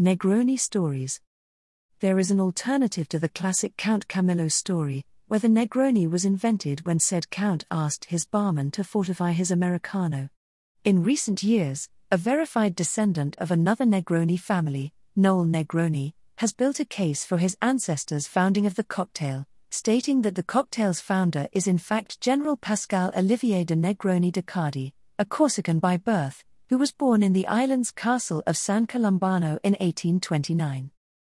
Negroni stories. There is an alternative to the classic Count Camillo story, where the Negroni was invented when said Count asked his barman to fortify his Americano. In recent years, a verified descendant of another Negroni family, Noel Negroni, has built a case for his ancestors' founding of the cocktail, stating that the cocktail's founder is in fact General Pascal Olivier de Negroni de Cardi, a Corsican by birth, who was born in the island's castle of San Colombano in 1829.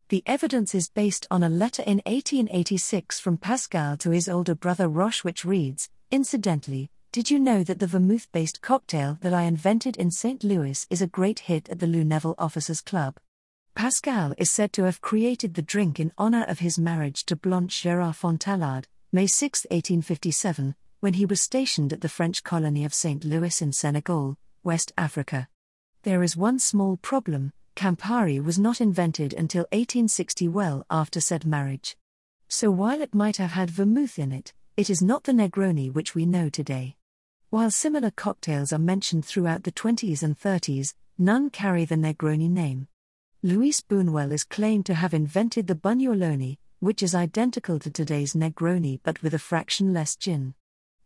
The evidence is based on a letter in 1886 from Pascal to his older brother Roche, which reads Incidentally, did you know that the vermouth based cocktail that I invented in St. Louis is a great hit at the Lunéville Officers Club? Pascal is said to have created the drink in honor of his marriage to Blanche Gérard Fontalade, May 6, 1857, when he was stationed at the French colony of St. Louis in Senegal, West Africa. There is one small problem Campari was not invented until 1860, well after said marriage. So while it might have had vermouth in it, it is not the Negroni which we know today. While similar cocktails are mentioned throughout the 20s and 30s, none carry the Negroni name. Luis Buñuel is claimed to have invented the Buñueloni, which is identical to today's Negroni but with a fraction less gin.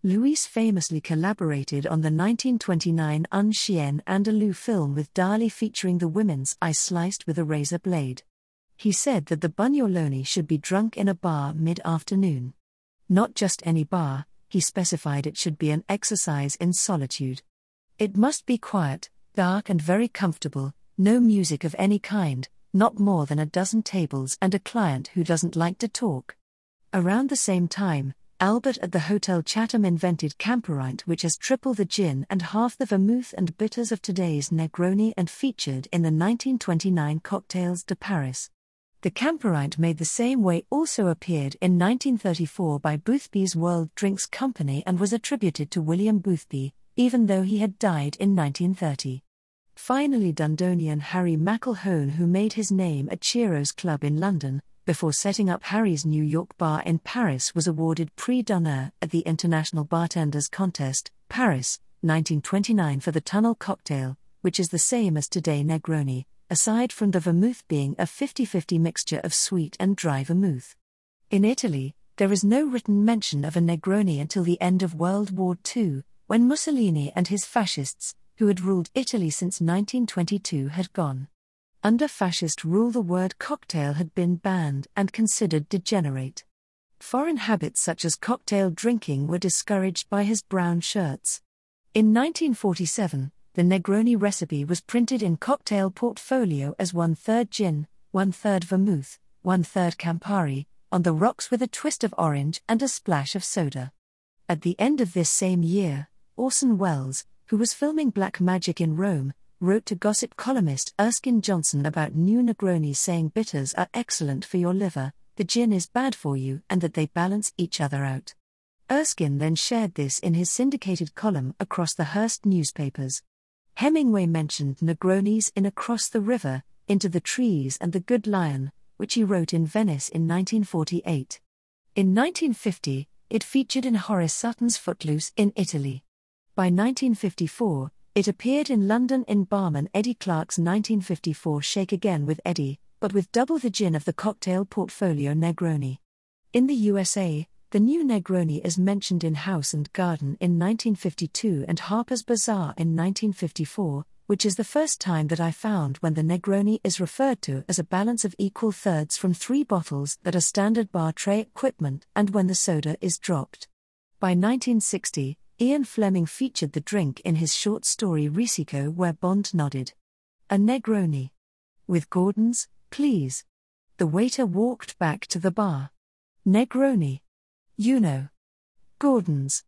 Luis famously collaborated on the 1929 Un Chien Andalou film with Dali featuring the women's eye sliced with a razor blade. He said that the Buñueloni should be drunk in a bar mid afternoon. Not just any bar, he specified it should be an exercise in solitude. It must be quiet, dark, and very comfortable, no music of any kind, not more than a dozen tables and a client who doesn't like to talk. Around the same time, Albert at the Hotel Chatham invented Camperite, which has triple the gin and half the vermouth and bitters of today's Negroni and featured in the 1929 Cocktails de Paris. The Camperite made the same way also appeared in 1934 by Boothby's World Drinks Company and was attributed to William Boothby, even though he had died in 1930. Finally, Dundonian Harry McElhone, who made his name at Ciro's Club in London, before setting up Harry's New York bar in Paris, was awarded Prix d'honneur at the International Bartenders Contest, Paris, 1929 for the Tunnel cocktail, which is the same as today Negroni, aside from the vermouth being a 50 50 mixture of sweet and dry vermouth. In Italy, there is no written mention of a Negroni until the end of World War II, when Mussolini and his fascists, who had ruled Italy since 1922, had gone. Under fascist rule, the word cocktail had been banned and considered degenerate. Foreign habits such as cocktail drinking were discouraged by his brown shirts. In 1947, the Negroni recipe was printed in cocktail portfolio as one third gin, one third vermouth, one third Campari, on the rocks with a twist of orange and a splash of soda. At the end of this same year, Orson Welles, who was filming Black Magic in Rome, wrote to gossip columnist Erskine Johnson about new Negronis saying bitters are excellent for your liver, the gin is bad for you, and that they balance each other out. Erskine then shared this in his syndicated column across the Hearst newspapers. Hemingway mentioned Negronis in Across the River, Into the Trees and the Good Lion, which he wrote in Venice in 1948. In 1950, it featured in Horace Sutton's Footloose in Italy. By 1954, it appeared in London in barman Eddie Clarke's 1954 Shake Again with Eddie, but with double the gin of the cocktail portfolio Negroni. In the USA, the new Negroni is mentioned in House and Garden in 1952 and Harper's Bazaar in 1954, which is the first time that I found when the Negroni is referred to as a balance of equal thirds from three bottles that are standard bar tray equipment and when the soda is dropped. By 1960, Ian Fleming featured the drink in his short story Risico, where Bond nodded. A Negroni. With Gordon's, please. The waiter walked back to the bar. Negroni. You know. Gordon's.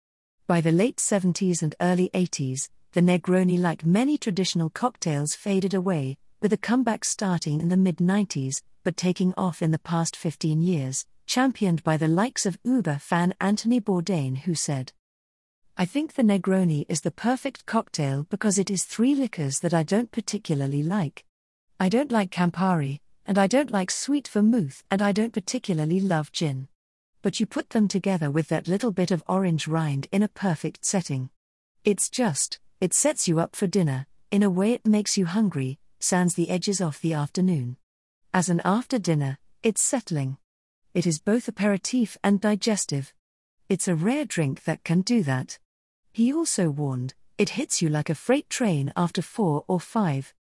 By the late 70s and early 80s, the Negroni, like many traditional cocktails, faded away, with a comeback starting in the mid 90s, but taking off in the past 15 years, championed by the likes of Uber fan Anthony Bourdain, who said, I think the Negroni is the perfect cocktail because it is three liquors that I don't particularly like. I don't like Campari, and I don't like sweet vermouth, and I don't particularly love gin but you put them together with that little bit of orange rind in a perfect setting. It's just, it sets you up for dinner, in a way it makes you hungry, sands the edges off the afternoon. As an after dinner, it's settling. It is both aperitif and digestive. It's a rare drink that can do that. He also warned, it hits you like a freight train after four or five.